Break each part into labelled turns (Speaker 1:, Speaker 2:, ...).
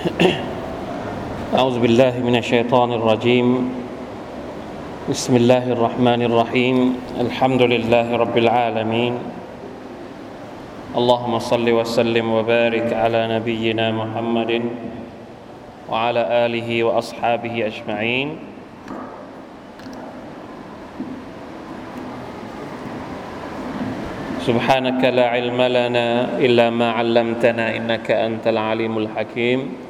Speaker 1: أعوذ بالله من الشيطان الرجيم. بسم الله الرحمن الرحيم. الحمد لله رب العالمين. اللهم صل وسلم وبارك على نبينا محمد وعلى آله وأصحابه أجمعين. سبحانك لا علم لنا إلا ما علمتنا إنك أنت العليم الحكيم.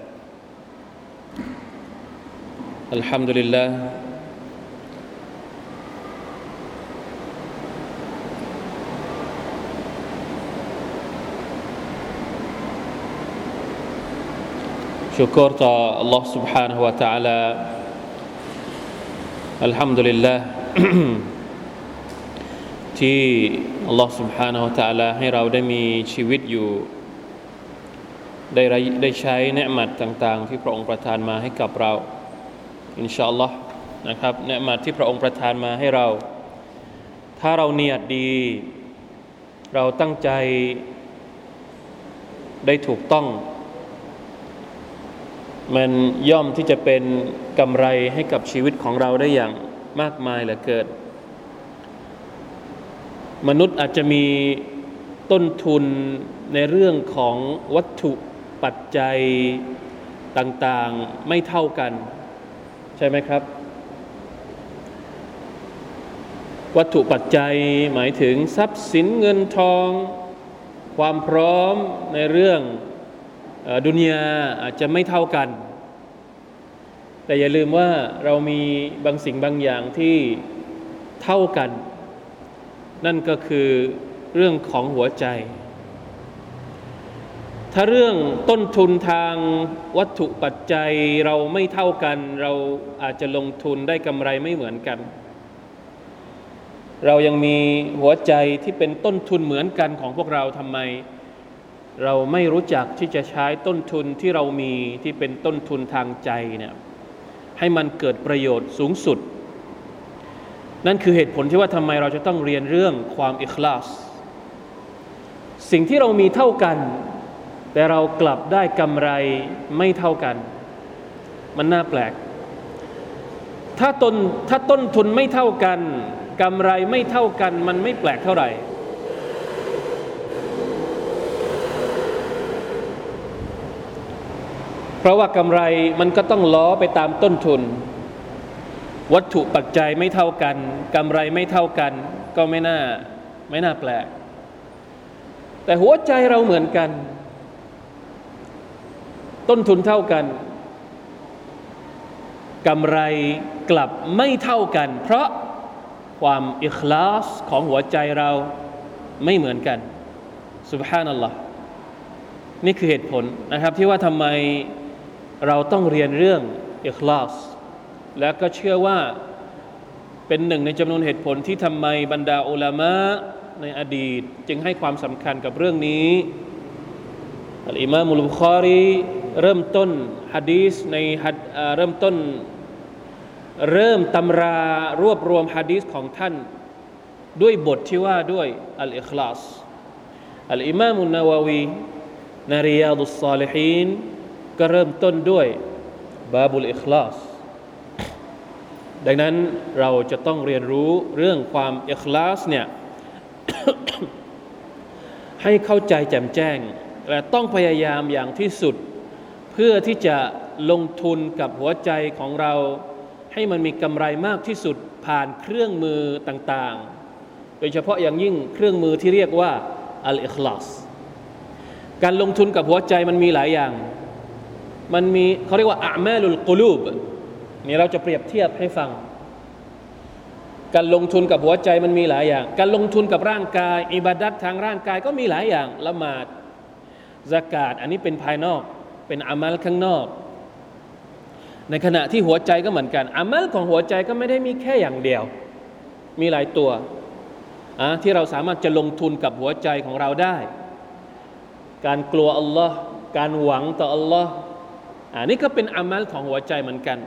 Speaker 1: الحمد لله ชุกรต่อ Allah سبحانه และ تعالى อัลฮัมดุลิลลาห์ ที่ Allah سبحانه และ تعالى ให้เราได้มีชีวิตอยู่ ได้ได้ใช้เนืมัดต่าง ๆ ที่พระองค์ประทานมาให้กับเรา อินชาอัลลอฮ์นะครับเนืมัดที่พระองค์ประทานมาให้เรา ถ้าเราเนียดดี เราตั้งใจได้ถูกต้อง มันย่อมที่จะเป็นกำไรให้กับชีวิตของเราได้อย่างมากมายเหลือเกินมนุษย์อาจจะมีต้นทุนในเรื่องของวัตถุปัจจัยต่างๆไม่เท่ากัน ช่ไหมครับ วัตถุปัจจัยหมายถึงทรัพย์สินเงินทอง ความพร้อมในเรื่องดุนยาอาจจะไม่เท่ากัน แต่อย่าลืมว่าเรามีบางสิ่งบางอย่างที่เท่ากัน นั่นก็คือเรื่องของหัวใจ ถ้าเรื่องต้นทุนทางวัตถุปัจจัยเราไม่เท่ากัน เราอาจจะลงทุนได้กำไรไม่เหมือนกัน เรายังมีหัวใจที่เป็นต้นทุนเหมือนกันของพวกเราทำไม เราไม่รู้จักที่จะใช้ต้นทุนที่เรามีที่เป็นต้นทุนทางใจเนี่ยให้มันเกิดประโยชน์สูงสุด นั่นคือเหตุผลที่ว่าทำไมเราจะต้องเรียนเรื่องความอิคลาส สิ่งที่เรามีเท่ากัน แต่เรากลับได้กำไรไม่เท่ากัน มันน่าแปลก ถ้าต้นถ้าต้นทุนไม่เท่ากันกำไรไม่เท่ากัน มันไม่แปลกเท่าไหร่ เพราะว่ากำไรมันก็ต้องล้อไปตามต้นทุน วัตถุปัจจัยไม่เท่ากันกำไรไม่เท่ากัน ก็ไม่น่าไม่น่าแปลก แต่หัวใจเราเหมือนกัน ต้นทุนเท่ากันกำไรกลับไม่เท่ากัน เพราะความอิคลาสของหัวใจเราไม่เหมือนกันสุบฮานัลลอฮ์นี่คือเหตุผลนะครับ ที่ว่าทำไมเราต้องเรียนเรื่องอิคลาสและก็เชื่อว่าเป็นหนึ่งในจำนวนเหตุผลที่ทำไมบรรดาอุลามะในอดีต จึงให้ความสำคัญกับเรื่องนี้อัลอิมามุลบุคอรี เริ่มต้นฮะดีสในเริ่มต้น เริ่มตำรารวบรวมฮะดีสของท่าน ด้วยบทที่ว่าด้วยอัลอิคลาสอัลอิมามุนนาววีในริยาดุสซาลิฮีนก็เริ่มต้นด้วยบาบุลอิคลาสดังนั้นเราจะต้องเรียนรู้เรื่องความอิคลาสเนี่ยให้เข้าใจแจ่มแจ้ง และต้องพยายามอย่างที่สุด เพื่อที่จะลงทุนกับหัวใจของเรา ให้มันมีกำไรมากที่สุดผ่านเครื่องมือต่างๆ โดยเฉพาะอย่างยิ่งเครื่องมือที่เรียกว่าอัลอิคลาสการลงทุนกับหัวใจมันมีหลายอย่าง มันมีเขาเรียกว่าอาแมลุลกลูบนี่เราจะเปรียบเทียบให้ฟัง การลงทุนกับหัวใจมันมีหลายอย่าง การลงทุนกับร่างกายอิบาดัตทางร่างกายก็มีหลายอย่างละหมาดสกาดอันนี้เป็นภายนอก เป็นอามัลข้างนอก ในขณะที่หัวใจก็เหมือนกันอามัลของหัวใจก็ไม่ได้มีแค่อย่างเดียว มีหลายตัวที่เราสามารถจะลงทุนกับหัวใจของเราได้ การกลัวอัลลอฮ์การหวังต่ออัลลอฮ์อันนี้ก็เป็นอามัลของหัวใจเหมือนกัน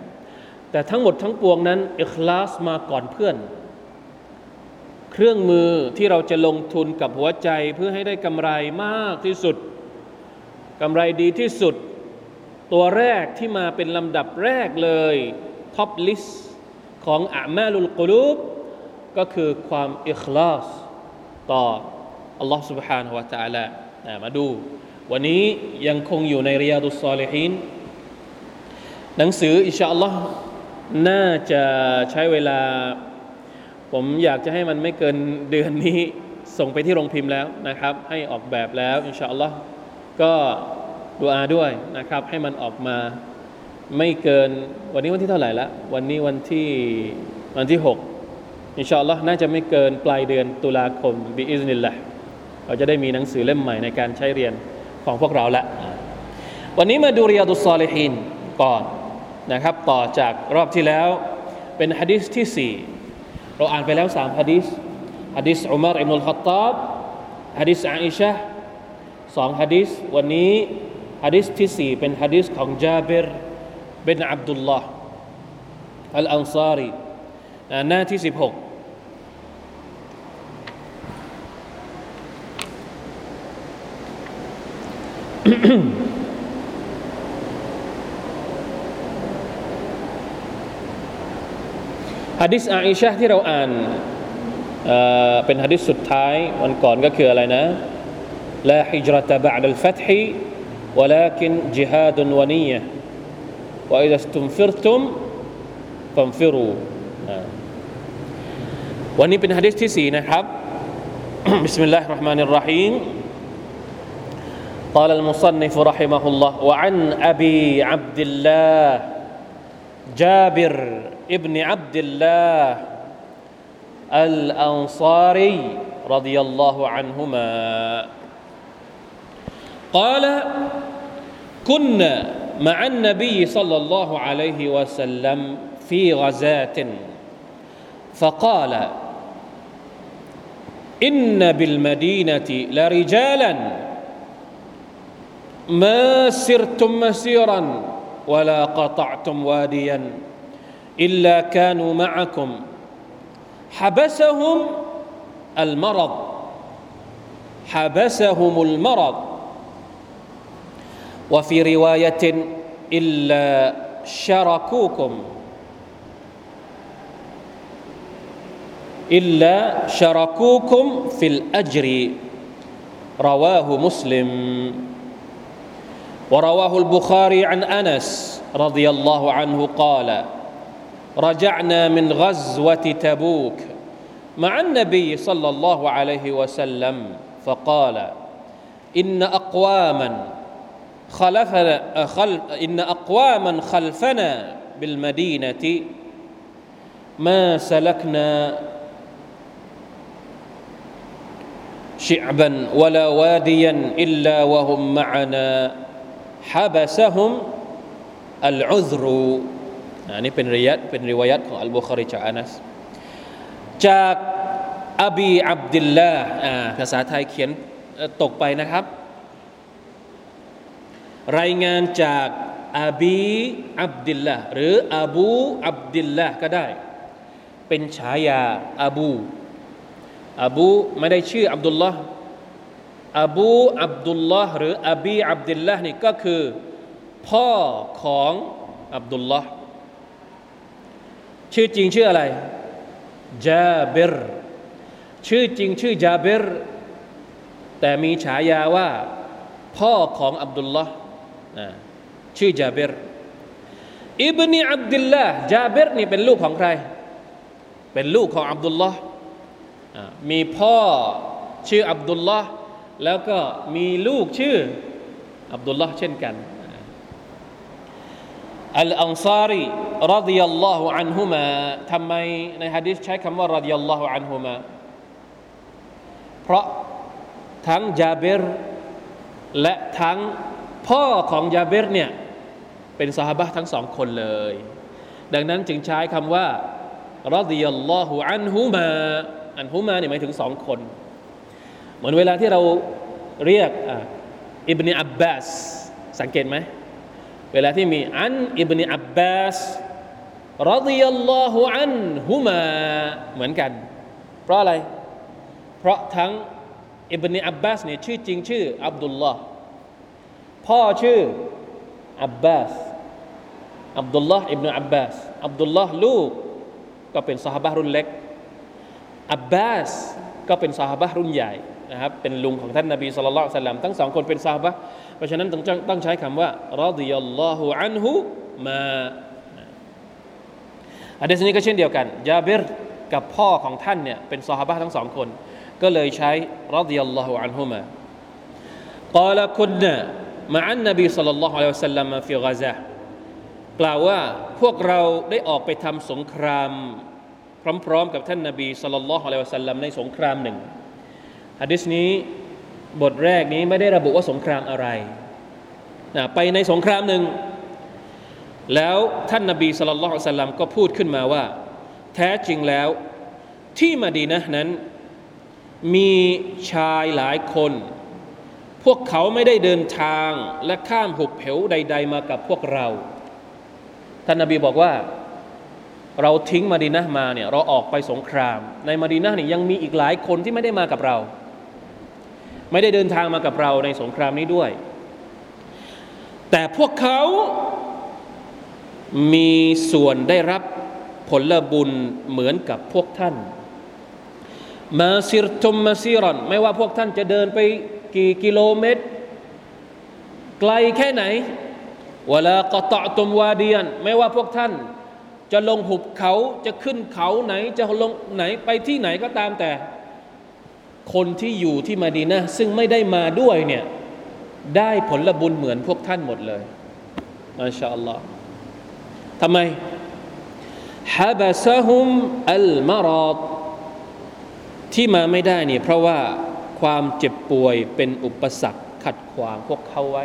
Speaker 1: แต่ทั้งหมดทั้งปวงนั้นอิคลาสมาก่อนเพื่อน เครื่องมือที่เราจะลงทุนกับหัวใจเพื่อให้ได้กำไรมากที่สุดกำไรดีที่สุด ตัวแรกที่มาเป็นลำดับแรกเลยท็อปลิสของอามาลุลกุลูบก็คือความอิคลาสต่ออัลลอฮ์ سبحانه และ تعالى มาดู วันนี้ยังคงอยู่ในริยาดุสซอลิฮินหนังสืออินชาอัลลอฮ์น่าจะใช้เวลา ผมอยากจะให้มันไม่เกินเดือนนี้ ส่งไปที่โรงพิมพ์แล้วนะครับ ให้ออกแบบแล้วอินชาอัลลอฮ์ก็ ดูอาด้วยนะครับ ให้มันออกมาไม่เกินวันนี้วันที่เท่าไหร่ละวันนี้วันที่วันที่หกอินชาอัลลอฮ์น่าจะไม่เกินปลายเดือนตุลาคมบิอิสนิลละเราจะได้มีหนังสือเล่มใหม่ในการใช้เรียนของพวกเราละวันนี้มาดูเริยดุสซาลิฮินก่อนนะครับ ต่อจากรอบที่แล้วเป็นฮะดิษที่สี่เราอ่านไปแล้วสามฮะดิษฮะดิษอุมารอิบนุลขัตตาบฮะดิษอาอิชะสองฮะดิษวันนี้ ฮะดิษที่สี่เป็นฮะดิษของจาเบรเป็นอับดุลลอฮ์อัลอันซารีหน้าที่สิบหกฮะดิษอาอิชะที่เราอ่านเป็นฮะดิษสุดท้ายวันก่อนก็คืออะไรนะลาฮิจรตะบะดัลฟัตฮี ولكن جهاد ونية وإذا استنفرتم فانفروا วันนี้เป็นฮะดิษที่สี่นะครับ بسم الله الرحمن الرحيم قال المصنف رحمه الله وعن أبي عبد الله جابر ابن عبد الله الأنصاري رضي الله عنهما قال كنا مع النبي صلى الله عليه وسلم في غزاة. فقال إن بالمدينة لرجالا ما سرتم مسيرا ولا قطعتم واديا إلا كانوا معكم حبسهم المرض حبسهم المرض. وفي رواية إلا شركوكم. إلا شركوكم في الأجر. رواه مسلم. ورواه البخاري عن أنس رضي الله عنه قال رجعنا من غزوة تبوك مع النبي صلى الله عليه وسلم فقال إن أقواما خلفنا خلف إن أقواما خلفنا بالمدينة ما سلكنا شعبا ولا واديا إلا وهم معنا حبسهم العذر อันนี้เป็นริยัตเป็นริวายัตของอัลบุคาริจากอานัสจากอบีอับดิลลาภาษาไทยเขียนตกไปนะครับ รายงานจากอาบีอับดิลลาหรืออาบูอับดิลลาก็ได้ เป็นฉายาอาบูอาบูไม่ได้ชื่ออับดุลลาห์อบูอับดุลลาห์หรืออาบีอับดุลลาห์นี่ก็คือ พ่อของอับดุลลาห์ชื่อจริงชื่ออะไรจาเบรชื่อจริงชื่อจาเบรแต่มีฉายาว่า พ่อของอับดุลล ชื่อจาเบรอิบนีอับดุลลาห์จาเบรนี่เป็นลูกของใคร เป็นลูกของอับดุลลาห์มีพ่อชื่ออับดุลลาห์แล้วก็มีลูกชื่ออับดุลลาห์เช่นกันอัลอันซารีรดิยัลลอฮุอันฮุมาทำไมในฮะดิษใช้คำว่ารดิยัลลอฮุอันฮุมาเพราะทั้งจาเบรและทั้ง พ่อของจาเบรเนี่ยเป็นสหบะทั้งสองคนเลย ดังนั้นจึงใช้คำว่ารดิยัลลอฮุอันฮุมาอันฮุมาเนี่ยหมายถึงสองคน เหมือนเวลาที่เราเรียกอิบเนอับบาสสังเกตไหมเวลาที่มีอันอิบเนอับบาสรดิยัลลอฮุอันฮุมาเหมือนกัน เพราะอะไร เพราะทั้งอิบเนอับบาสเนี่ยชื่อจริงชื่ออับดุลลอฮ์ พ่อชื่ออับบาสอับดุลลอฮ์อิบนุอับบาสอับดุลลอฮ์ลูก ก็เป็นสหบะรุ่นเล็กอับบาสก็เป็นสหบะรุ่นใหญ่นะครับเป็นลุงของท่านนบีสุลต่านสัลลัมทั้งสองคนเป็นสหบะเพราะฉะนั้นต้องต้องใช้คำว่ารอดิยัลลอฮุอันฮุมาอันนี้ก็เช่นเดียวกันยาเบรกับพ่อของท่านเนี่ยเป็นสหบะทั้งสองคน ก็เลยใช้รอดิยัลลอฮุอันฮุมากล่าวคุณนะ มาอันนบีสุลต่านละฮ์อะลัยฮิวะสัลลัมฟิกาซะกล่าวว่าพวกเราได้ออกไปทำสงคราม พร้อมๆ กับท่านนบีสุลต่านละฮ์อะลัยฮิวะสัลลัมในสงครามหนึ่งฮะดิษนี้บทแรกนี้ไม่ได้ระบุว่าสงครามอะไรนะไปในสงครามหนึ่ง แล้วท่านนบีสุลต่านละสัลลัมก็พูดขึ้นมาว่า แท้จริงแล้วที่มาดีนะนั้นมีชายหลายคน พวกเขาไม่ได้เดินทางและข้ามหุบเหวใด ๆ มากับพวกเรา ท่านนบีบอกว่า เราทิ้งมาดีนะมาเนี่ยเราออกไปสงคราม ในมาดีนะเนี่ยยังมีอีกหลายคนที่ไม่ได้มากับเรา ไม่ได้เดินทางมากับเราในสงครามนี้ด้วย แต่พวกเขามีส่วนได้รับผลบุญเหมือนกับพวกท่าน มาซิรตุมมาซิรอน ไม่ว่าพวกท่านจะเดินไป กี่กิโลเมตร ไกลแค่ไหนเวลากตะตุมวาเดียน ไม่ว่าพวกท่าน จะลงหุบเขาจะขึ้นเขาไหน จะลงไหนไปที่ไหนก็ตามแต่ คนที่อยู่ที่มาดีนะซึ่งไม่ได้มาด้วยเนี่ยได้ผลบุญเหมือนพวกท่านหมดเลยมาชาอัลลอฮ์ทำไมฮะบะซะฮุมอัลมารอดที่มาไม่ได้เนี่ยเพราะว่า ความเจ็บป่วยเป็นอุปสรรคขัดขวางพวกเขาไว้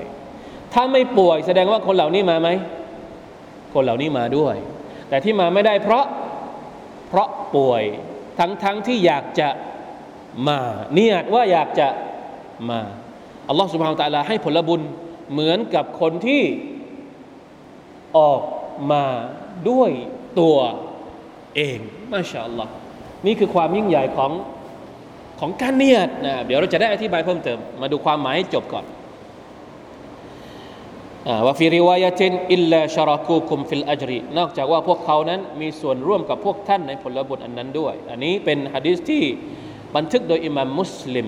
Speaker 1: ถ้าไม่ป่วยแสดงว่าคนเหล่านี้มาไหม คนเหล่านี้มาด้วย แต่ที่มาไม่ได้เพราะเพราะป่วยทั้งทั้งที่อยากจะมาเนียดว่าอยากจะมาอัลลอฮฺสุบฮานตะลาให้ผลบุญเหมือนกับคนที่ออกมาด้วยตัวเองมาชาอัลลอฮ์นี่คือความยิ่งใหญ่ของ ของการเนียดนะเดี๋ยวเราจะได้อธิบายเพิ่มเติม มาดูความหมายจบก่อนว่าฟิริวายะตินอิลลาชาราคูคุมฟิลอัจรีนอกจากว่าพวกเขานั้นมีส่วนร่วมกับพวกท่านในผลบุญอันนั้นด้วย อันนี้เป็นฮะดีษที่บันทึกโดยอิมามมุสลิม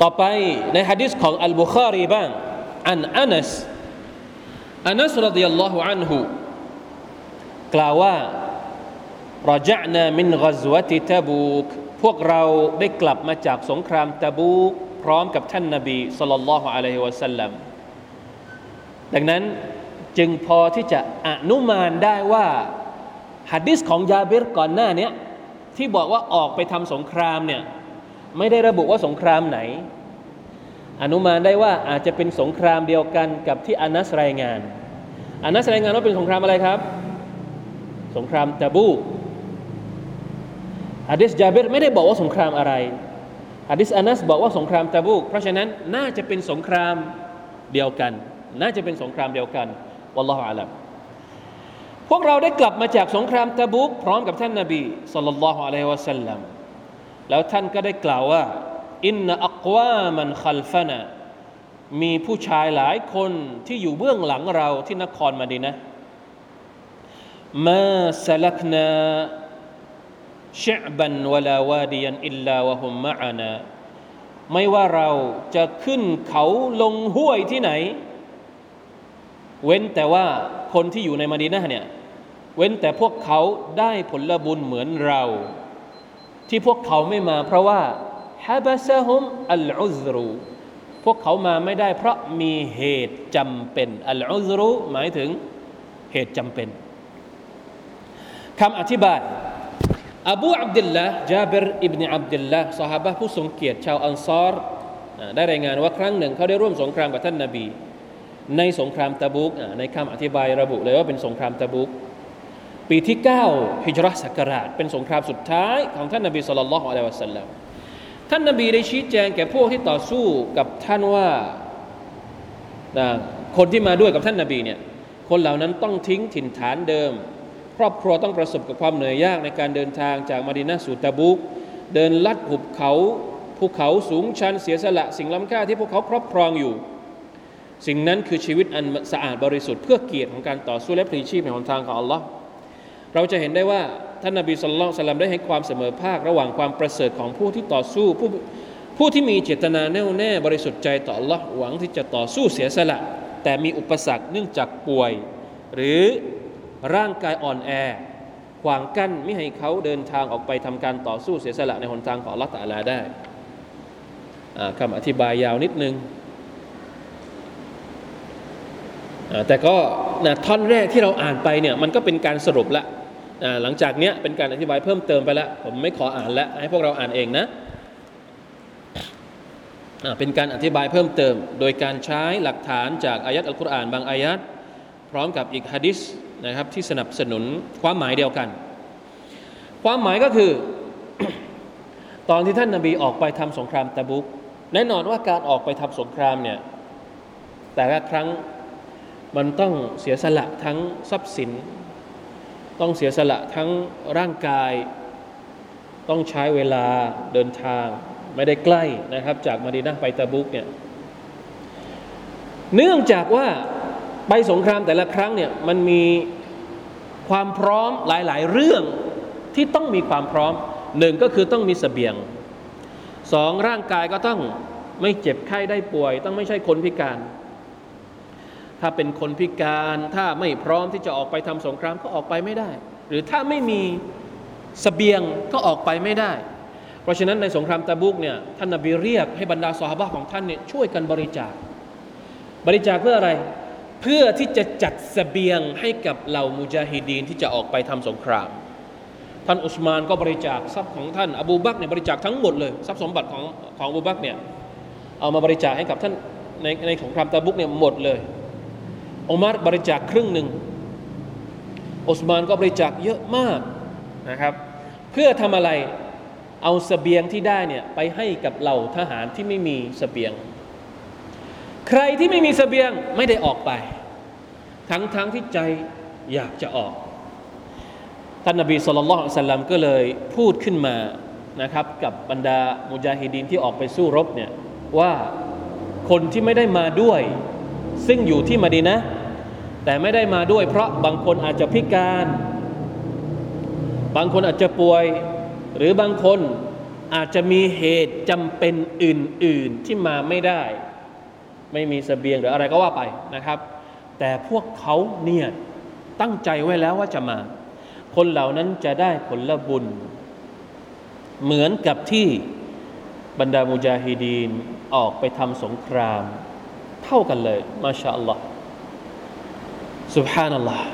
Speaker 1: ต่อไปในฮะดิษของอัลบุคารีบ้างอันอานัสอานัสรดิยัลลอฮุอันฮุกล่าวว่า รจนามินกซวติตาบูกพวกเราได้กลับมาจากสงครามตะบูกพร้อมกับท่านนาบีสุลต่านละฮ์อะลัยฮิวะสัลลัมดังนั้นจึงพอที่จะอนุมานได้ว่าฮัดดิสของยาเบรก่อนหน้านี้ที่บอกว่าออกไปทำสงครามเนี่ยไม่ได้ระบุว่าสงครามไหน อนุมานได้ว่าอาจจะเป็นสงครามเดียวกันกับที่อานัสรายงานอานัสรายงานว่าเป็นสงครามอะไรครับ สงครามตะบู ฮัดดิสยาเบรไม่ได้บอกว่าสงครามอะไรฮัดดิสอานัสบอกว่าสงครามตะบูเพราะฉะนั้นน่าจะเป็นสงครามเดียวกัน น่าจะเป็นสงครามเดียวกันวัลลอฮฺอาลัมพวกเราได้กลับมาจากสงครามตะบุกพร้อมกับท่านนาบีสุลต่านละฮ์อะลัยฮิวะสัลลัมแล้วท่านก็ได้กล่าวว่าอินนอักวามันคัลฟนะมีผู้ชายหลายคนที่อยู่เบื้องหลังเราที่นครมาดีนะมาสลักนา ชิบันวลาวาดียันอิลลาวะฮุมมะอานาไม่ว่าเราจะขึ้นเขาลงห้วยที่ไหน เว้นแต่ว่าคนที่อยู่ในมาดีนะเนี่ยเว้นแต่พวกเขาได้ผลบุญเหมือนเรา ที่พวกเขาไม่มาเพราะว่าฮะบะซะฮุมอัลอุซรูพวกเขามาไม่ได้เพราะมีเหตุจำเป็นอัลอุซรูหมายถึงเหตุจำเป็นคำอธิบาย อบูอับดุลละจาบรอิบนอับดุลละสหายผู้ทรงเกียรติชาวอันซอรได้รายงานว่าครั้งหนึ่งเขาได้ร่วมสงครามกับท่านนาบี ในสงครามตะบุกในคำอธิบายระบุเลยว่าเป็นสงครามตะบุกปีที่ 9 ฮิจรัศักราช เป็นสงครามสุดท้ายของท่านนาบีสุลต่านละฮ์อะลัยวะสัลลัมท่านนาบีได้ชี้แจงแก่พวกที่ต่อสู้กับท่านว่าคนที่มาด้วยกับท่านนาบีเนี่ยคนเหล่านั้นต้องทิ้งถิ่นฐานเดิม รอบครัวต้องประสบกับความเหนื่อยยากในการเดินทางจากมาดินาสู่ตะบุกเดินลัดหุบเขาภูเขาสูงชันเสียสละ สิ่งล้ำค่าที่พวกเขาครอบครองอยู่ สิ่งนั้นคือชีวิตอันสะอาดบริสุทธิ์เพื่อเกียรติของการต่อสู้และพลีชีพในหนทางของอัลลอฮ์เราจะเห็นได้ว่าท่านนบีสุลต่านได้ให้ความเสมอภาคระหว่างความประเสริฐของผู้ที่ต่อสู้ผู้ผู้ที่มีเจตนาแน่วแน่บริสุทธิ์ใจต่อ Allah หวังที่จะต่อสู้เสียสละ แต่มีอุปสรรคเนื่องจากป่วย หรือ ร่างกายอ่อนแอขวางกั้นไม่ให้เขาเดินทางออกไปทำการต่อสู้เสียสละในหนทางของ Allah ตาลาได้คำอธิบายยาวนิดนึงแต่ก็นะท่อนแรกที่เราอ่านไปเนี่ยมันก็เป็นการสรุปละหลังจากเนี้ยเป็นการอธิบายเพิ่มเติมไปแล้วผมไม่ขออ่านล้วให้พวกเราอ่านเองนะเป็นการอธิบายเพิ่มเติม โดยการใช้หลักฐานจากอายัดอัลกุรอานบางอายัด พร้อมกับอีกฮะดิษนะครับที่สนับสนุนความหมายเดียวกัน ความหมายก็คือ ตอนที่ท่านนาบีออกไปทำสงครามตะบุกแน่นอนว่าการออกไปทำสงครามเนี่ยแต่ละครั้งมันต้องเสียสละทั้งทรัพย์สิน ต้องเสียสละทั้งร่างกาย ต้องใช้เวลาเดินทาง ไม่ได้ใกล้นะครับ จากมาดีนาไปตะบุกเนี่ยเนื่องจากว่า ไปสงครามแต่ละครั้งเนี่ยมันมีความพร้อมหลาย ๆ เรื่องที่ต้องมีความพร้อมหนึ่งก็คือต้องมีสเสบียงสองร่างกายก็ต้องไม่เจ็บไข้ได้ป่วย ต้องไม่ใช่คนพิการ ถ้าเป็นคนพิการถ้าไม่พร้อมที่จะออกไปทำสงครามก็ออกไปไม่ได้ หรือถ้าไม่มีสเสบียงก็ออกไปไม่ได้ เพราะฉะนั้นในสงครามตะบุกเนี่ยท่านนบีเรียกให้บรรดาสหบะของท่านเนี่ยช่วยกันบริจาค บริจาคเพื่ออะไร เพื่อที่จะจัดสเสบียงให้กับเหล่ามุจาฮิดีนที่จะออกไปทำสงคราม ท่านอุสมานก็บริจาคทรัพย์ของท่านอบูบักเนี่ยบริจาคทั้งหมดเลยทรัพย์สมบัติของของอบูบักเนี่ยเอามาบริจาคให้กับท่านในในสงครามตะบุกเนี่ยหมดเลยอุมารบริจาคครึ่งหนึ่งอุสมานก็บริจาคเยอะมากนะครับ เพื่อทำอะไรเอาสเสบียงที่ได้เนี่ยไปให้กับเหล่าทหารที่ไม่มีสเสบียง ใครที่ไม่มีสเสบียงไม่ได้ออกไป ทั้งทั้งที่ใจอยากจะออกท่านนบีสุลต่านสัลลัมก็เลยพูดขึ้นมานะครับ กับบรรดามุจาฮิดีนที่ออกไปสู้รบเนี่ยว่าคนที่ไม่ได้มาด้วย ซึ่งอยู่ที่มาดีนะ แต่ไม่ได้มาด้วย เพราะบางคนอาจจะพิการ บางคนอาจจะป่วย หรือบางคนอาจจะมีเหตุจำเป็นอื่น ๆที่มาไม่ได้ ไม่มีสเสบียงหรืออะไรก็ว่าไปนะครับ แต่พวกเขาเนี่ยตั้งใจไว้แล้วว่าจะมา คนเหล่านั้นจะได้ผลบุญ เหมือนกับที่บรรดามุจาฮิดีนออกไปทำสงคราม เท่ากันเลย มาชาอัลลอฮ์สุบฮานัลลอฮ์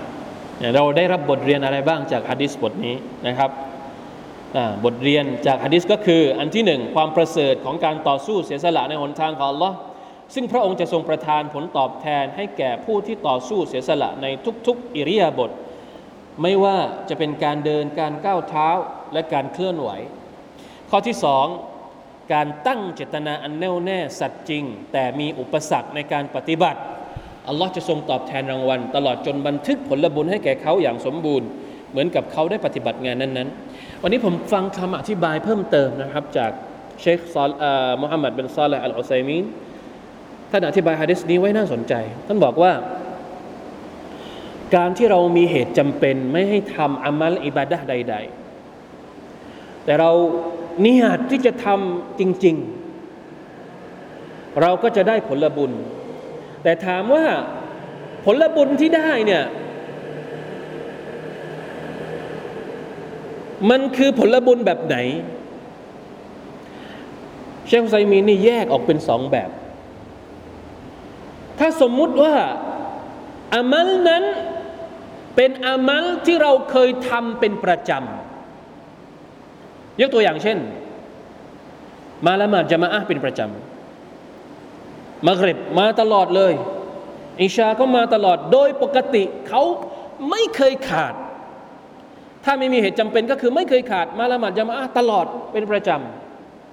Speaker 1: เราได้รับบทเรียนอะไรบ้างจากฮะดิษบทนี้นะครับบทเรียนจากฮะดิษก็คืออันที่หนึ่งความประเสริฐของการต่อสู้เสียสละในหนทางของอัลลอฮ์ ซึ่งพระองค์จะทรงประทานผลตอบแทนให้แก่ผู้ที่ต่อสู้เสียสละในทุกๆ อิริยาบถไม่ว่าจะเป็นการเดินการก้าวเท้าและการเคลื่อนไหว ข้อที่สองการตั้งเจตนาอันแน่วแน่สัตย์จริง แต่มีอุปสรรคในการปฏิบัติอัลลอฮ์จะทรงตอบแทนรางวัล ตลอดจนบันทึกผลบุญให้แก่เขาอย่างสมบูรณ์ เหมือนกับเขาได้ปฏิบัติงานนั้นๆ วันนี้ผมฟังคำอธิบายเพิ่มเติมนะครับ จากเชคซอลมุฮัมมัดเป็นซาลอัลอุซัยมีน ท่านอธิบายฮะดิษนี้ไว้น่าสนใจ ท่านบอกว่า การที่เรามีเหตุจำเป็นไม่ให้ทำอามัลอิบาดะใด ๆ แต่เราเนียดที่จะทำจริง ๆ เราก็จะได้ผลบุญ แต่ถามว่าผลบุญที่ได้เนี่ยมันคือผลบุญแบบไหน เชคไซมีนี่แยกออกเป็นสองแบบ ถ้าสมมุติว่าอามัลนั้นเป็นอามัลที่เราเคยทำเป็นประจำยกตัวอย่างเช่น มาละหมาดจะมาอะเป็นประจำมักริบมาตลอดเลย อิชาก็มาตลอดโดยปกติเขาไม่เคยขาด ถ้าไม่มีเหตุจำเป็นก็คือไม่เคยขาด มาละหมาดจะมามะตลอดเป็นประจ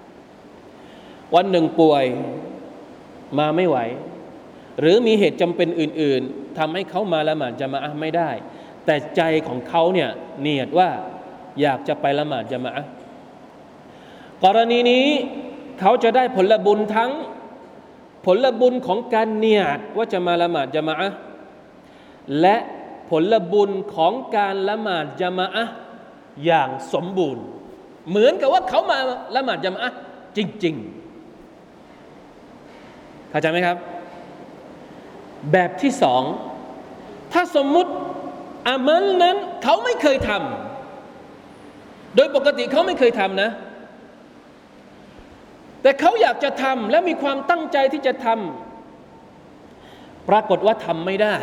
Speaker 1: ำวันหนึ่งป่วยมาไม่ไหว หรือมีเหตุจำเป็นอื่น ๆทำให้เขามาละหมาดจามะไม่ได้ แต่ใจของเขาเนี่ยเนียดว่าอยากจะไปละหมาดจามะกรณีนี้เขาจะได้ผลบุญทั้งผลบุญของการเนียดว่าจะมาละหมาดจามะและผลบุญของการละหมาดจามะอย่างสมบูรณ์ เหมือนกับว่าเขามาละหมาดจามะจริง ๆ เข้าใจไหมครับ แบบที่สอง ถ้าสมมุติอามัลนั้นเขาไม่เคยทำโดยปกติเขาไม่เคยทำนะ แต่เขาอยากจะทำและมีความตั้งใจที่จะทำปรากฏว่าทำไม่ได้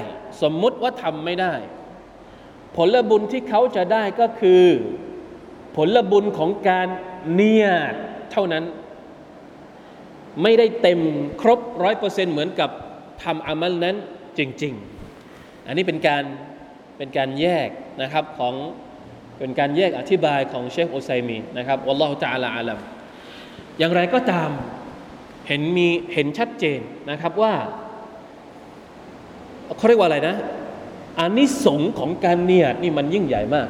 Speaker 1: สมมุติว่าทำไม่ได้ ผลบุญที่เขาจะได้ก็คือ ผลบุญของการเนียดเท่านั้น ไม่ได้เต็มครบร้อยเปอร์เซ็นต์เหมือนกับ ทำอามัลนั้นจริง ๆ อันนี้เป็นการเป็นการแยกนะครับของเป็นการแยกอธิบายของเชคโอไซมีนะครับอัลลอฮฺตะอาลาอาลัมอย่างไรก็ตามเห็นมีเห็นชัดเจนนะครับว่าเขาเรียกว่าอะไรนะอานิสงส์ของการเนียดนี่มันยิ่งใหญ่มาก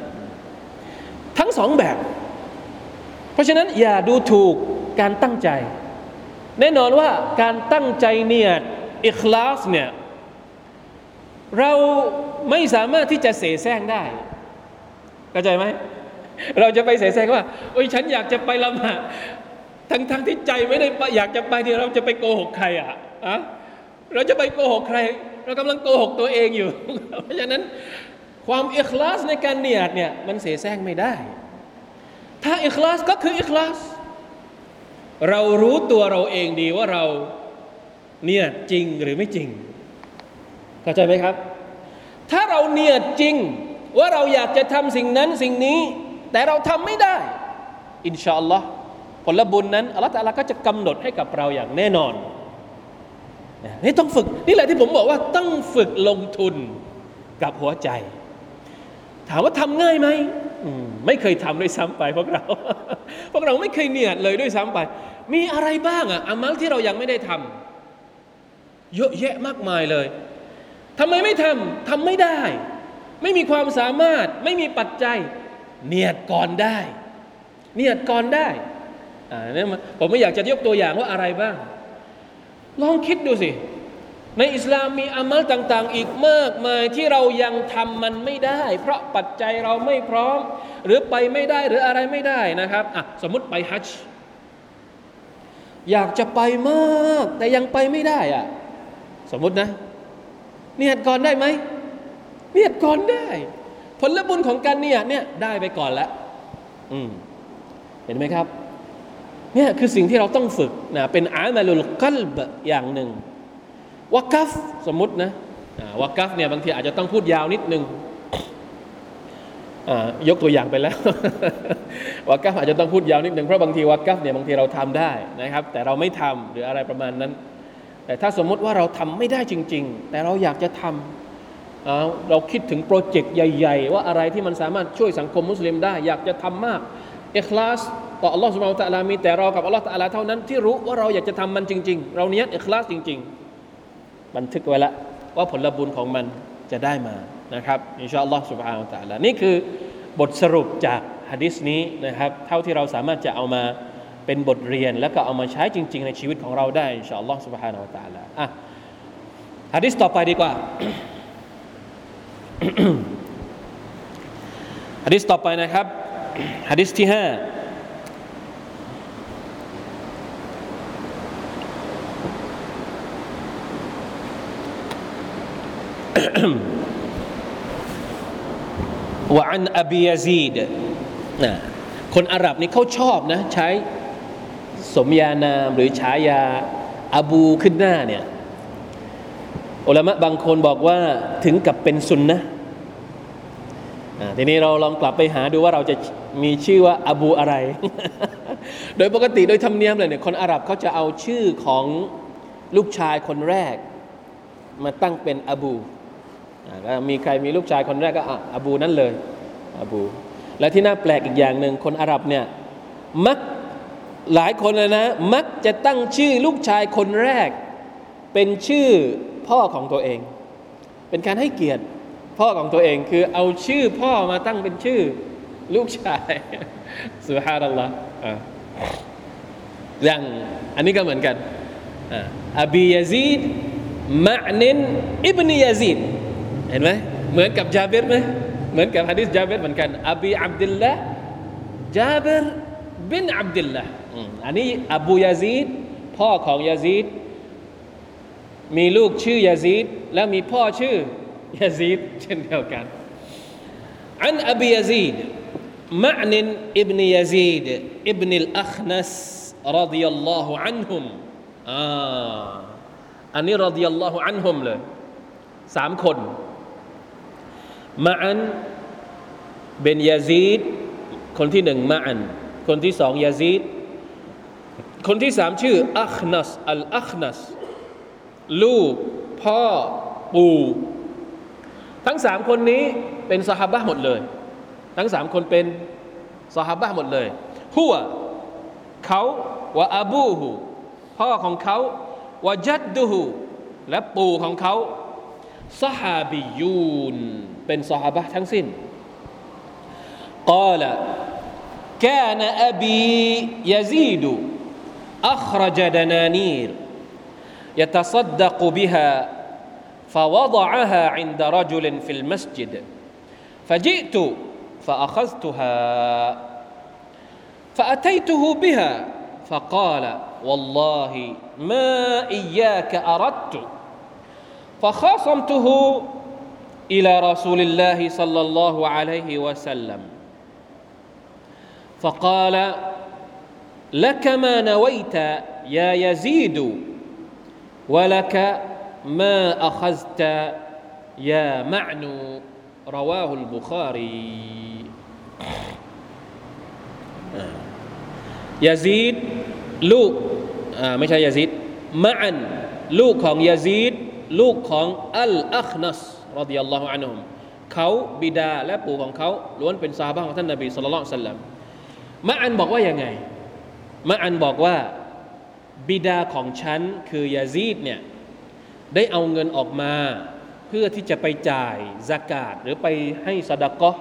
Speaker 1: ทั้งสองแบบ เพราะฉะนั้นอย่าดูถูกการตั้งใจ แน่นอนว่าการตั้งใจเนียด อิคลาสเนี่ยเราไม่สามารถที่จะเสแสร้งได้เข้าใจไหมเราจะไปเสแสร้งว่าโอ้ยฉันอยากจะไปละหมาดทั้งทั้งที่ใจไม่ได้อยากจะไปที่เราจะไปโกหกใครอะอะเราจะไปโกหกใคร เรากำลังโกหกตัวเองอยู่ เพราะฉะนั้นความอิคลาสในการเนียดเนี่ยมันเสแสร้งไม่ได้ ถ้าอิคลาสก็คืออิคลาส เรารู้ตัวเราเองดีว่าเรา เนี่ยจริงหรือไม่จริง เข้าใจไหมครับ ถ้าเราเนี่ยจริง ว่าเราอยากจะทำสิ่งนั้นสิ่งนี้ แต่เราทำไม่ได้ อินชาอัลลอฮ์ผลบุญนั้นอัลลอฮฺตะลาก็จะกำหนดให้กับเราอย่างแน่นอนนี่ต้องฝึกนี่แหละที่ผมบอกว่าต้องฝึกลงทุนกับหัวใจ ถามว่าทำง่ายไหมไม่เคยทำด้วยซ้ำไปพวกเรา พวกเราไม่เคยเนียดเลยด้วยซ้ำไป มีอะไรบ้างอะอามัลที่เรายังไม่ได้ทำ เยอะแยะมากมายเลยทำไมไม่ทำทำไม่ได้ ไม่มีความสามารถไม่มีปัจจัย เนียดก่อนได้ เนียดก่อนได้อ่านี่ผมไม่อยากจะยกตัวอย่างว่าอะไรบ้าง ลองคิดดูสิ ในอิสลามมีอามัลต่าง ๆ อีกมากมายที่เรายังทำมันไม่ได้ เพราะปัจจัยเราไม่พร้อม หรือไปไม่ได้หรืออะไรไม่ได้นะครับอะสมมติไปฮัจจ์อยากจะไปมาก แต่ยังไปไม่ได้อะ สมมตินะเนียดก่อนได้ไหมเนียดก่อนได้ ผลบุญของการเนียดเนี่ยได้ไปก่อนแล้วอืมเห็นไหมครับเนี่ยคือสิ่งที่เราต้องฝึกนะเป็นอามาลุลกัลบอย่างหนึ่งวักัฟสมมตินะวักัฟเนี่ยบางทีอาจจะต้องพูดยาวนิดนึงยกตัวอย่างไปแล้ววักัฟอาจจะต้องพูดยาวนิดนึงเพราะบางทีวักัฟเนี่ยบางทีเราทำได้นะครับ แต่เราไม่ทำหรืออะไรประมาณนั้น แต่ถ้าสมมติว่าเราทำไม่ได้จริง ๆ แต่เราอยากจะทำเราคิดถึงโปรเจกต์ใหญ่ ๆ ว่าอะไรที่มันสามารถช่วยสังคมมุสลิมได้ อยากจะทำมากเอคลาสต่ออัลลอฮฺสุบไบร์ตะลามีแต่เรากับอัลลอฮฺตะลาเท่านั้นที่รู้ว่าเราอยากจะทำมันจริง ๆ เราเนี้ยเอคลาสจริง ๆ บันทึกไว้ล้วว่าผลบุญของมันจะได้มานะครับอินชาอัลลอฮฺสุบฮานะตะลานี่คือบทสรุปจากฮะดิษนี้นะครับ เท่าที่เราสามารถจะเอามา เป็นบทเรียนแล้วก็เอามาใช้จริง ๆ ในชีวิตของเราได้อินชาอัลลอฮฺสุบฮานะตะลาอะฮะดิษต่อไปดีกว่าฮะดิษต่อไปนะครับฮะดิษที่ห้าวะอันอบียซีดนะคนอาหรับนี่เขาชอบนะใช้ สมญานามหรือฉายาอบูขึ้นหน้าเนี่ยอุลามะบางคนบอกว่าถึงกับเป็นซุนนะทีนี้เราลองกลับไปหาดูว่าเราจะมีชื่อว่าอบูอะไร โดยปกติโดยธรรมเนียมเลยเนี่ยคนอาหรับเขาจะเอาชื่อของลูกชายคนแรก มาตั้งเป็นอบูก็มีใครมีลูกชายคนแรกก็อะอบูนั่นเลยอบู และที่น่าแปลกอีกอย่างหนึ่งคนอาหรับเนี่ยมัก หลายคนนะ มักจะตั้งชื่อลูกชายคนแรก เป็นชื่อพ่อของตัวเอง เป็นการให้เกียรติพ่อของตัวเองคือเอาชื่อพ่อมาตั้งเป็นชื่อลูกชายสุฮานัลลอฮ์อย่างอันนี้ก็เหมือนกันอ่าأبي يزيد معن بن يزيدเห็นไหมเหมือนกับจาเบรไหมเหมือนกับฮะดิษจาเบรเหมือนกันอบีอับดุลละจาเบรบินอับดุลละ อันนี้อบูยาซีดพ่อของยาซีดมีลูกชื่อยาซีดและมีพ่อชื่อยาซีดเช่นเดียวกันعن أبي يزيدมะนินอิบนยาซีดอิบนอัลอัคนัสรดิยัลลอฮุอันฮุมอันนี้รดิยัลลอฮุอันฮุมเลยสามคนมะอันเบนยาซีดคนที่หนึ่งมะอัน คนที่สองยาซีด คนที่สามชื่ออัคนัสอัลอัคนัสลูก พ่อ ปู่ ทั้งสามคนนี้เป็นสหาบะหมดเลย ทั้งสามคนเป็นสหาบะหมดเลยหัวเขาว่าอาบูหูพ่อของเขาว่าจัดดูหูและปู่ของเขาสหาบิยูนเป็นสหาบะทั้งสิ้น قال كان أبي يزيد أخرج دنانير يتصدق بها فوضعها عند رجل في المسجد. فجئت فأخذتها فأتيته بها فقال والله ما إياك أردت. فخاصمته إلى رسول الله صلى الله عليه وسلم. فقال لك ما نويت يا يزيد ولك ما أخذت يا معنو رواه البخاري ยาซีดลูกอ่าไม่ใช่ยาซีดมะอันลูกของยาซีดลูกของอัลอัคนัสรดิยัลลอฮุอันฮุมเขาบิดาและปู่ของเขาล้วนเป็นซาบะของท่านนบีสุลต่านสัลลัมมะอันบอกว่ายังไง มะอันบอกว่าบิดาของฉันคือยาซีดเนี่ยได้เอาเงินออกมาเพื่อที่จะไปจ่ายสกาดหรือไปให้สดากะ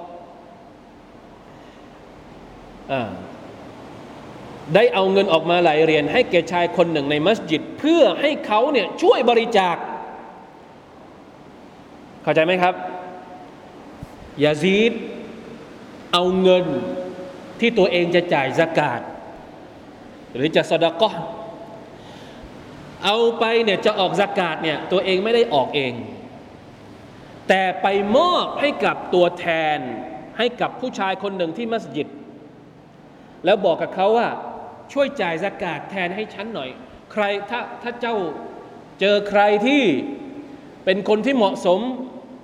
Speaker 1: ได้เอาเงินออกมาหลายเหรียญให้แก่ชายคนหนึ่งในมัสยิด เพื่อให้เขาเนี่ยช่วยบริจาค เข้าใจไหมครับยาซีดเอาเงินที่ตัวเองจะจ่ายสกาด หรือจะสดากะเอาไปเนี่ยจะออกสกาดเนี่ยตัวเองไม่ได้ออกเอง แต่ไปมอบให้กับตัวแทนให้กับผู้ชายคนหนึ่งที่มัสยิด แล้วบอกกับเขาว่า ช่วยจ่ายสกาดแทนให้ฉันหน่อย ใครถ้าถ้าเจ้าเจอใครที่เป็นคนที่เหมาะสม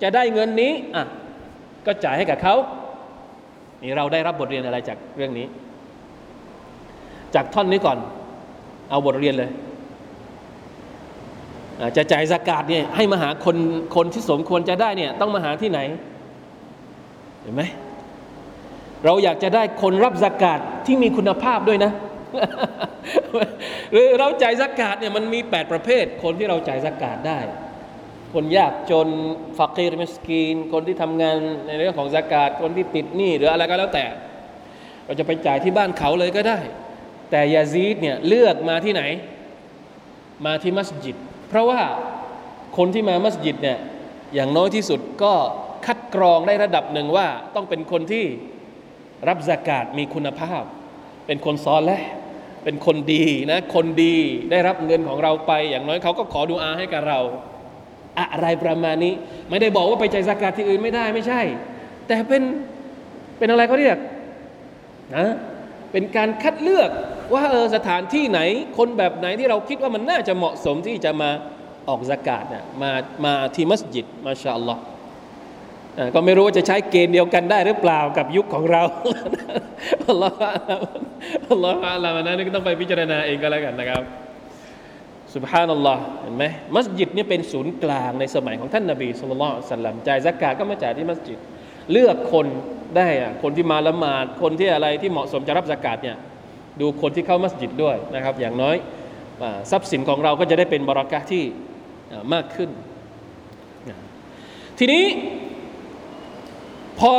Speaker 1: จะได้เงินนี้อะก็จ่ายให้กับเขานี่เราได้รับบทเรียนอะไรจากเรื่องนี้ จากท่อนนี้ก่อน เอาบทเรียนเลยจะจ่ายสกาดเนี่ยให้มาหาคนคนที่สมควรจะได้เนี่ยต้องมาหาที่ไหน เห็นไหมเราอยากจะได้คนรับสกาดที่มีคุณภาพด้วยนะ หรือเราจ่ายสกาดเนี่ยมันมี 8 ประเภท คนที่เราจ่ายสกาดได้ คนยากจนฟักรีมิสกีน คนที่ทำงานในเรื่องของสกาดคนที่ติดหนี้หรืออะไรก็แล้วแต่ เราจะไปจ่ายที่บ้านเขาเลยก็ได้ แต่ยาซีดเนี่ยเลือกมาที่ไหน มาที่มัสยิด เพราะว่าคนที่มามัสยิดเนี่ยอย่างน้อยที่สุดก็คัดกรองได้ระดับหนึ่งว่าต้องเป็นคนที่รับสกาดมีคุณภาพ เป็นคนซอลและเป็นคนดีนะคนดีได้รับเงินของเราไป อย่างน้อยเขาก็ขอดูอาให้กับเรา อะไรประมาณนี้ ไม่ได้บอกว่าไปใจ่ากาดที่อื่นไม่ได้ไม่ใช่ แต่เป็นเป็นอะไรเขาเรียกนะเป็นการคัดเลือก ว่าเออสถานที่ไหนคนแบบไหนที่เราคิดว่ามันน่าจะเหมาะสมที่จะมาออกสกาดน่ะมามาที่มัสยิดมาชาอัลลอฮ์อ่าก็ไม่รู้ว่าจะใช้เกณฑ์เดียวกันได้หรือเปล่ากับยุคของเราอัลลอฮฺอัลลอฮฺอัลลอฮฺนะนี่ก็ต้องไปพิจารณาเองก็แล้วกันนะครับสุบฮานัลลอฮ์เห็นไหมมัสยิดนี่เป็นศูนย์กลางในสมัยของท่านนาบีสุลต่านสัลลัมจ่ายซักกาก็มาจ่ายที่มัสยิด เลือกคนได้อะคนที่มาละหมาดคนที่อะไรที่เหมาะสมจะรับซักกาดเนี่ย ดูคนที่เข้ามัสยิดด้วยนะครับ อย่างน้อยทรัพย์สินของเราก็จะได้เป็นบรารักะที่มากขึ้น ทีนี้พอ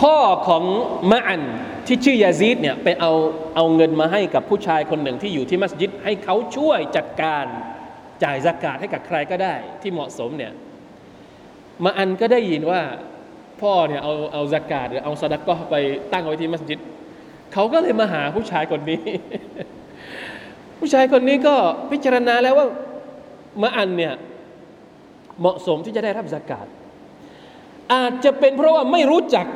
Speaker 1: พ่อของมะอันที่ชื่อยาซีดเนี่ยไปเอาเอาเงินมาให้กับผู้ชายคนหนึ่งที่อยู่ที่มัสยิด ให้เขาช่วยจัดการจ่ายสกาดให้กับใครก็ได้ที่เหมาะสมเนี่ยมาอันก็ได้ยินว่าพ่อเนี่ยเอาเอาสกาดหรือเอาสดักก็ไปตั้งไว้ที่มัสยิด เขาก็เลยมาหาผู้ชายคนนี้ ผู้ชายคนนี้ก็พิจารณาแล้วว่ามาอันเนี่ยเหมาะสมที่จะได้รับสกาดอาจจะเป็นเพราะว่าไม่รู้จัก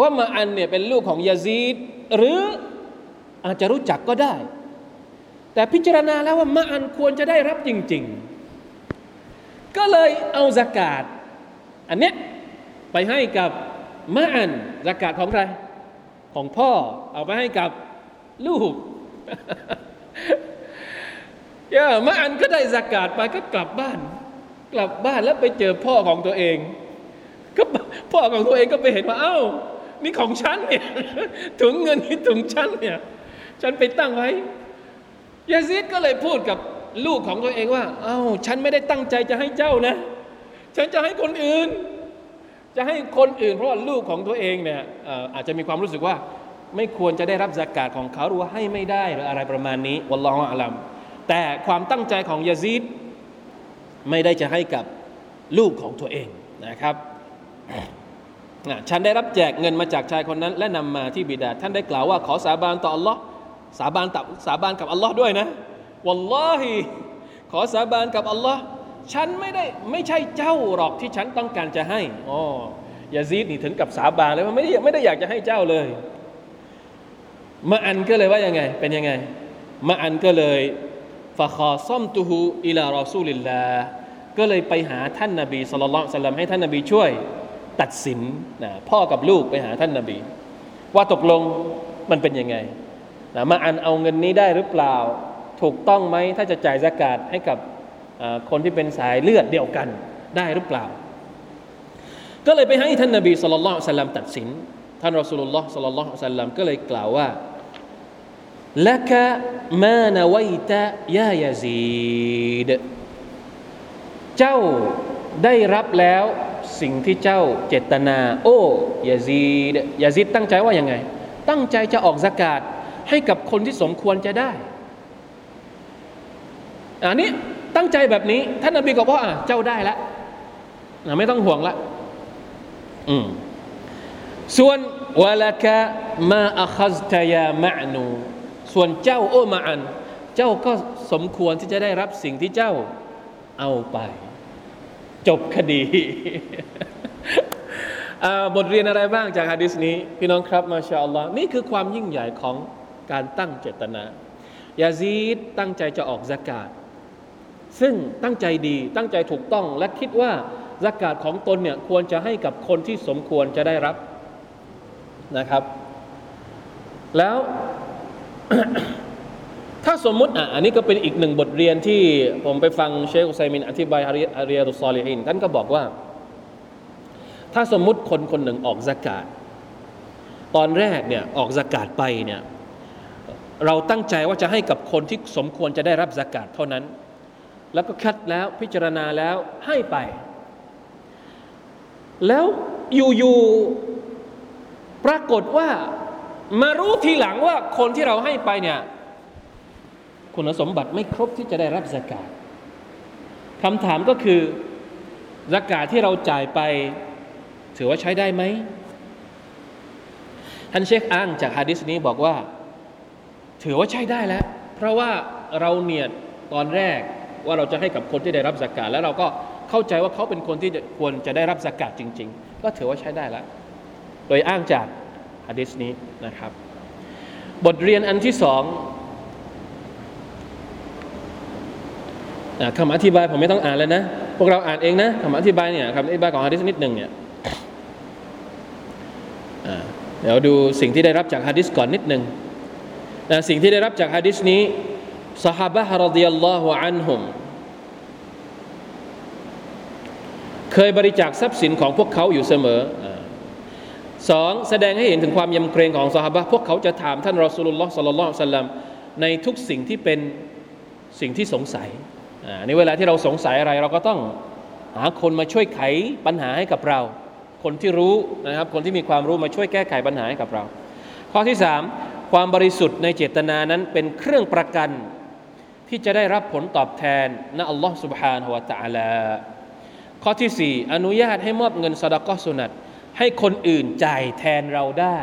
Speaker 1: ว่ามาอันเนี่ยเป็นลูกของยาซีดหรืออาจจะรู้จักก็ได้ แต่พิจารณาแล้วว่ามาอันควรจะได้รับจริง ๆ ก็เลยเอาสกาดอันเนี้ยไปให้กับมาอันสกาดของใคร ของพ่อเอาไปให้กับลูกย่ามาอันก็ได้สกาดไปก็กลับบ้าน กลับบ้านแล้วไปเจอพ่อของตัวเอง ก็พ่อของตัวเองก็ไปเห็นว่า เอา้า นี่ของฉันเนี่ยถุงเงินนี่ถุงฉันเนี่ย ฉันไปตั้งไว้ยาซิดก็เลยพูดกับลูกของตัวเองว่า เอา้า ฉันไม่ได้ตั้งใจจะให้เจ้านะ ฉันจะให้คนอื่น จะให้คนอื่นเพราะว่าลูกของตัวเองเนี่ยอาจจะมีความรู้สึกว่า ไม่ควรจะได้รับสากาศของเขาหรือว่าให้ไม่ได้หรืออะไรประมาณนี้วัลลอฮฺอัลัมแต่ความตั้งใจของยาซีดไม่ได้จะให้กับลูกของตัวเองนะครับฉันได้รับแจกเงินมาจากชายคนนั้น และนำมาที่บิดา ท่านได้กล่าวว่าขอสาบานต่ออัลลอฮ์สาบานตับสาบานกับอัลลอฮ์ด้วยนะวัลลอฮิขอสาบานกับอัลลอฮ์ ฉันไม่ได้ไม่ใช่เจ้าหรอกที่ฉันต้องการจะให้อ๋อยาซีดนี่ถึงกับสาบานเลยว่าไม่ได้ไม่ได้อยากจะให้เจ้าเลยมาอันก็เลยว่ายังไง เป็นยังไงมาอันก็เลยฟะคอซ่อมตูฮูอิลารอซูลิลลาก็เลยไปหาท่านนาบีสุลต่านให้ท่านนาบีช่วย ตัดสินนะพ่อกับลูกไปหาท่านนาบี ว่าตกลงมันเป็นยังไงนะมาอันเอาเงินนี้ได้หรือเปล่า ถูกต้องไหมถ้าจะจ่ายสกาดให้กับ คนที่เป็นสายเลือดเดียวกันได้หรือเปล่า ก็เลยไปให้ท่านนาบีสุลต่านตัดสิน ท่านรอสูลุลลอฮ์สุลลัลลอฮุซัลลัมก็เลยกล่าวว่าละกะมานวัยตะยายาซีดเจ้าได้รับแล้วสิ่งที่เจ้าเจตนา โอ้ยาซีดยาซีดตั้งใจว่ายังไง ตั้งใจจะออกสกาดให้กับคนที่สมควรจะได้อันนี้ ตั้งใจแบบนี้ ท่านนบีก็บอกอะเจ้าได้แล้วไม่ต้องห่วงละอืมส่วนวะละกะมาอัคซตยามะนู ส่วนเจ้าโอมาอัน เจ้าก็สมควรที่จะได้รับสิ่งที่เจ้าเอาไป จบคดีบทเรียนอะไรบ้างจากฮะดิษนี้ พี่น้องครับมาชาอัลลอฮ์นี่คือความยิ่งใหญ่ของการตั้งเจตนา ยาซีดตั้งใจจะออกสกาด ซึ่งตั้งใจดีตั้งใจถูกต้องและคิดว่าสกาดของตนเนี่ยควรจะให้กับคนที่สมควรจะได้รับนะครับ แล้วถ้าสมมุติอะอันนี้ก็เป็นอีกหนึ่งบทเรียนที่ผมไปฟังเชคอุไซมินอธิบายอารียตุซอลิฮินท่านก็บอกว่า ถ้าสมมุติคนคนหนึ่งออกสกาดตอนแรกเนี่ยออกสกาดไปเนี่ยเราตั้งใจว่าจะให้กับคนที่สมควรจะได้รับสกาดเท่านั้น แล้วก็คัดแล้วพิจารณาแล้วให้ไป แล้วอยู่ๆปรากฏว่ามารู้ทีหลังว่าคนที่เราให้ไปเนี่ยคุณสมบัติไม่ครบที่จะได้รับสกาดคำถามก็คือสกาดที่เราจ่ายไป ถือว่าใช้ได้ไหมท่านเชคอ้างจากฮะดิษนี้บอกว่า ถือว่าใช้ได้แล้ว เพราะว่าเราเนียดตอนแรก ว่าเราจะให้กับคนที่ได้รับสกาดแล้วเราก็เข้าใจว่าเขาเป็นคนที่ควรจะได้รับสกาดจริง ๆ ก็ถือว่าใช้ได้แล้ว โดยอ้างจากฮะดิษนี้นะครับ บทเรียนอันที่สองคำอธิบายผมไม่ต้องอ่านแล้วนะ พวกเราอ่านเองนะคำอธิบายเนี่ยคำอธิบายของฮะดิษนิดหนึ่งเนี่ยเดี๋ยวดูสิ่งที่ได้รับจากฮะดิษก่อนนิดหนึ่งนะสิ่งที่ได้รับจากฮะดิษนี้ สหบะฮ์รดิยัลลอฮุอันฮุมเคยบริจาคทรัพย์สินของพวกเขาอยู่เสมอสองแสดงให้เห็นถึงความยำเกรงของสหบะพวกเขาจะถามท่านรอสูลุลลอฮ์สัลลัลลอฮุซัลลัมในทุกสิ่งที่เป็นสิ่งที่สงสัยในเวลาที่เราสงสัยอะไร เราก็ต้องหาคนมาช่วยไขปัญหาให้กับเรา คนที่รู้นะครับ คนที่มีความรู้มาช่วยแก้ไขปัญหาให้กับเรา ข้อที่สามความบริสุทธิ์ในเจตนานั้นเป็นเครื่องประกัน ที่จะได้รับผลตอบแทนนะอัลลอฮ์ سبحانه และ تعالى ข้อที่สี่อนุญาตให้มอบเงินสดากอสุนัตให้คนอื่นจ่ายแทนเราได้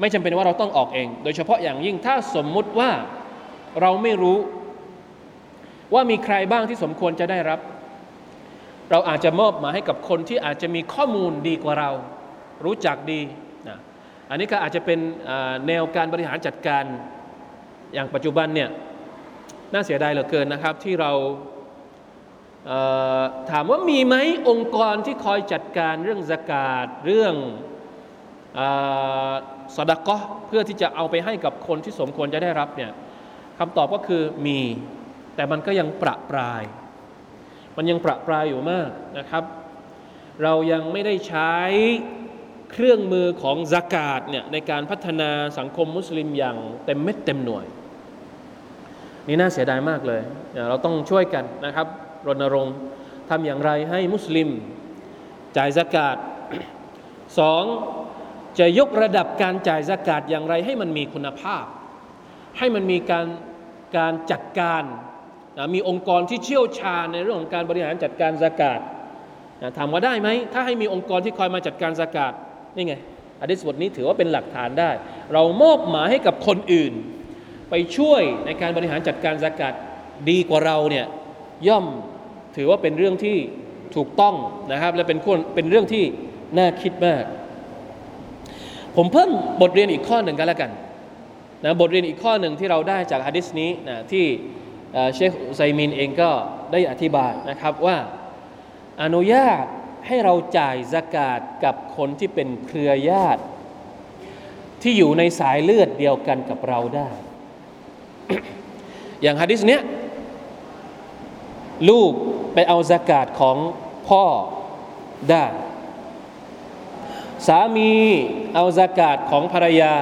Speaker 1: ไม่จำเป็นว่าเราต้องออกเอง โดยเฉพาะอย่างยิ่งถ้าสมมุติว่าเราไม่รู้ ว่ามีใครบ้างที่สมควรจะได้รับ เราอาจจะมอบมาให้กับคนที่อาจจะมีข้อมูลดีกว่าเรา รู้จักดีนะอันนี้ก็อาจจะเป็นแนวการบริหารจัดการอย่างปัจจุบันเนี่ย น่าเสียดายเหลือเกินนะครับที่เราถามว่ามีไหมองค์กรที่คอยจัดการเรื่องสกาดเรื่องสดกะเพื่อที่จะเอาไปให้กับคนที่สมควรจะได้รับเนี่ยคำตอบก็คือมี แต่มันก็ยังประปราย มันยังประปรายอยู่มากนะครับ เรายังไม่ได้ใช้เครื่องมือของสกาดเนี่ยในการพัฒนาสังคมมุสลิมอย่างเต็มเม็ดเต็มหน่วย นี่น่าเสียดายมากเลย เราต้องช่วยกันนะครับรณรงค์ทำอย่างไรให้มุสลิม จ่ายสกาดสองจะยกระดับการจ่ายสกาดอย่างไรให้มันมีคุณภาพ ให้มันมีการการจัดการนะมีองค์กรที่เชี่ยวชาญในเรื่องของการบริหารจัดการสกาดนะถามว่าได้ไหม ถ้าให้มีองค์กรที่คอยมาจัดการสกาดนี่ไงอะดิษบทนี้ถือว่าเป็นหลักฐานได้ เรามอบหมายให้กับคนอื่น ไปช่วยในการบริหารจัดการสกาดดีกว่าเราเนี่ยย่อมถือว่าเป็นเรื่องที่ถูกต้องนะครับ และเป็นคนเป็นเรื่องที่น่าคิดมาก ผมเพิ่มบทเรียนอีกข้อหนึ่งกันแล้วกันนะบทเรียนอีกข้อหนึ่งที่เราได้จากฮะดิษนี้นะที่เชคไซมินเองก็ได้อธิบายนะครับว่าอนุญาตให้เราจ่ายสกาดกับคนที่เป็นเครือญาติ ที่อยู่ในสายเลือดเดียวกันกับเราได้ อย่างฮะดิษเนี้ยลูกไปเอาสกาดของพ่อได้ สามีเอาสกาดของภรรยา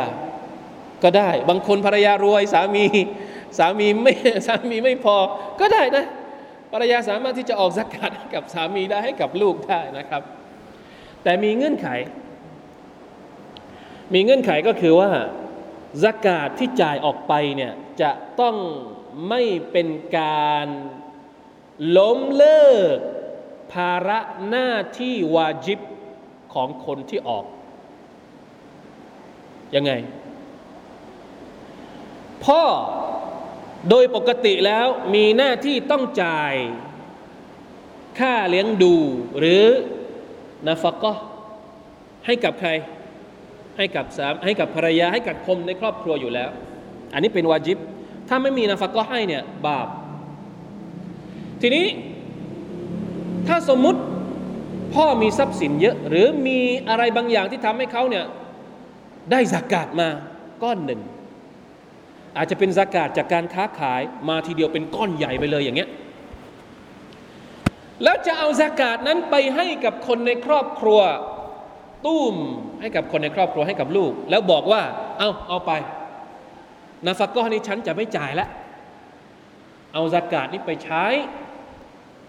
Speaker 1: ก็ได้ บางคนภรรยารวยสามีสามีไม่สามีไม่พอก็ได้นะภรรยาสามารถที่จะออกสกาดกับสามีได้ให้กับลูกได้นะครับ แต่มีเงื่อนไข มีเงื่อนไขก็คือว่าสกาดที่จ่ายออกไปเนี่ย จะต้องไม่เป็นการล้มเลิก ภาระหน้าที่วาจิบของคนที่ออก ยังไง พ่อโดยปกติแล้วมีหน้าที่ต้องจ่าย ค่าเลี้ยงดูหรือนาฟก็ให้กับใคร ให้กับสามให้กับภรรยาให้กับคนในครอบครัวอยู่แล้ว อันนี้เป็นวาจิบ ถ้าไม่มีนาฟัก็ให้เนี่ยบาป ทีนี้ถ้าสมมุติพ่อมีทรัพย์สินเยอะ หรือมีอะไรบางอย่างที่ทำให้เขาเนี่ยได้สากาศมาก้อนหนึ่ง อาจจะเป็นสากาศจากการค้าขายมาทีเดียวเป็นก้อนใหญ่ไปเลยอย่างเงี้ยแล้วจะเอาสากาศนั้นไปให้กับคนในครอบครัว ตุ้มให้กับคนในครอบครัวให้กับลูก แล้วบอกว่า เอาเอาไป นาฟักก้อนนี้ฉันจะไม่จ่ายแล้วเอาสากาศนี้ไปใช้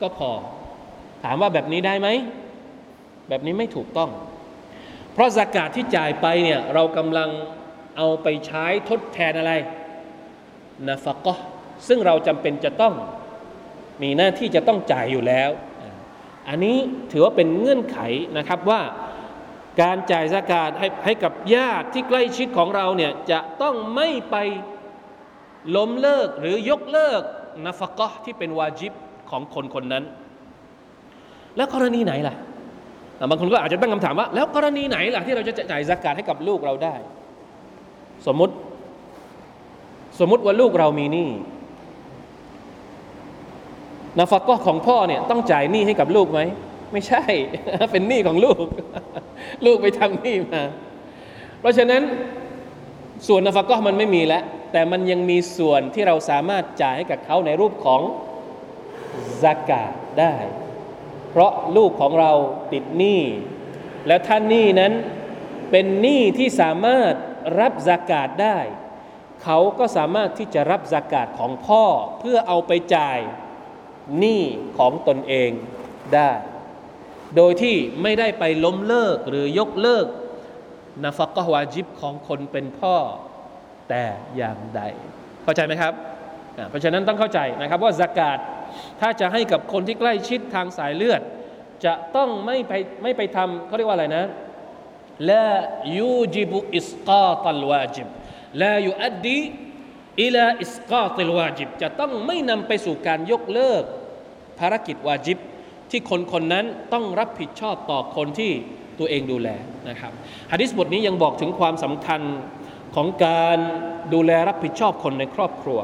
Speaker 1: ก็พอ ถามว่าแบบนี้ได้ไหม แบบนี้ไม่ถูกต้อง เพราะสากาศที่จ่ายไปเนี่ยเรากำลังเอาไปใช้ทดแทนอะไรนาฟกะซึ่งเราจำเป็นจะต้องมีหน้าที่จะต้องจ่ายอยู่แล้ว อันนี้ถือว่าเป็นเงื่อนไขนะครับว่า การจ่ายสกาศให้ให้กับญาติที่ใกล้ชิดของเราเนี่ยจะต้องไม่ไปล้มเลิกหรือยกเลิกนาฟกะที่เป็นวาจิบของคนคนนั้น แล้วกรณีไหนล่ะบางคนก็อาจจะตั้งคำถามว่า แล้วกรณีไหนล่ะที่เราจะจ่ายสกาดให้กับลูกเราได้ สมมติสมมติว่าลูกเรามีหนี้นาฟักก็ของพ่อเนี่ยต้องจ่ายหนี้ให้กับลูกไหม ไม่ใช่ เป็นหนี้ของลูก ลูกไปทำหนี้มา เพราะฉะนั้นส่วนนฟักก็มันไม่มีแล้ว แต่มันยังมีส่วนที่เราสามารถจ่ายให้กับเขาในรูปของสกาได้ เพราะลูกของเราติดหนี้ แล้วท่านหนี้นั้นเป็นหนี้ที่สามารถรับสกาดได้ เขาก็สามารถที่จะรับสกาดของพ่อเพื่อเอาไปจ่ายหนี้ของตนเองได้ โดยที่ไม่ได้ไปล้มเลิกหรือยกเลิกนาฟักกวาจิบของคนเป็นพ่อแต่อย่างใด เข้าใจไหมครับเพราะฉะนั้นต้องเข้าใจนะครับว่าสกาดถ้าจะให้กับคนที่ใกล้ชิดทางสายเลือด จะต้องไม่ไปไม่ไปทำเขาเรียกว่าอะไรนะละยูจิบุอิสกาตัลวาจิบละยูอัดดีอิลาอิสกาตัลวาจิบจะต้องไม่นำไปสู่การยกเลิก ภารกิจวาจิบ ที่คนคนนั้นต้องรับผิดชอบต่อคนที่ตัวเองดูแลนะครับฮะดิษบทนี้ยังบอกถึงความสำคัญของการดูแลรับผิดชอบคนในครอบครัว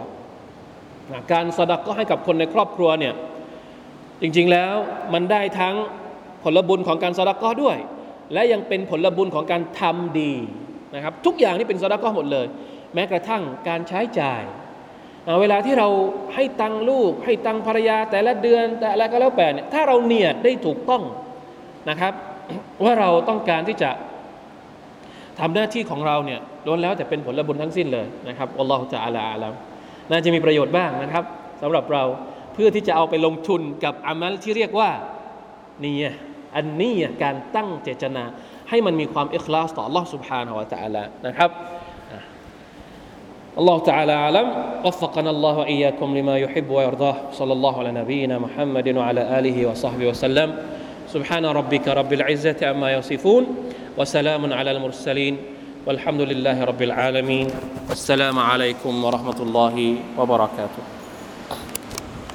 Speaker 1: นะการสดักก็ให้กับคนในครอบครัวเนี่ยจริงๆแล้วมันได้ทั้งผลบุญของการสดักก็ด้วย และยังเป็นผลบุญของการทำดีนะครับทุกอย่างนี่เป็นสดักก็หมดเลย แม้กระทั่งการใช้จ่าย เวลาที่เราให้ตังลูก ให้ตังภรรยาแต่ละเดือน แต่อะไรก็แล้วแต่เนี่ยถ้าเราเนียดได้ถูกต้องนะครับ ว่าเราต้องการที่จะทำหน้าที่ของเราเนี่ยล้วนแล้วแต่เป็นผลบุญทั้งสิ้นเลยนะครับอัลลอฮฺจะอาลาอาลัมน่าจะมีประโยชน์บ้างนะครับสำหรับเราเพื่อที่จะเอาไปลงทุนกับอามัลที่เรียกว่านี่อันนี้การตั้งเจตนา ให้มันมีความอิคลาสต่อ Allah سبحانه และ تعالى นะครับ الله تعالى أعلم. وفقنا الله وإياكم لما يحب ويرضاه. صلى الله على نبينا محمد وعلى آله وصحبه وسلم. سبحان ربك رب العزة عما يصفون وسلام على المرسلين. والحمد لله رب العالمين. والسلام عليكم ورحمة الله وبركاته.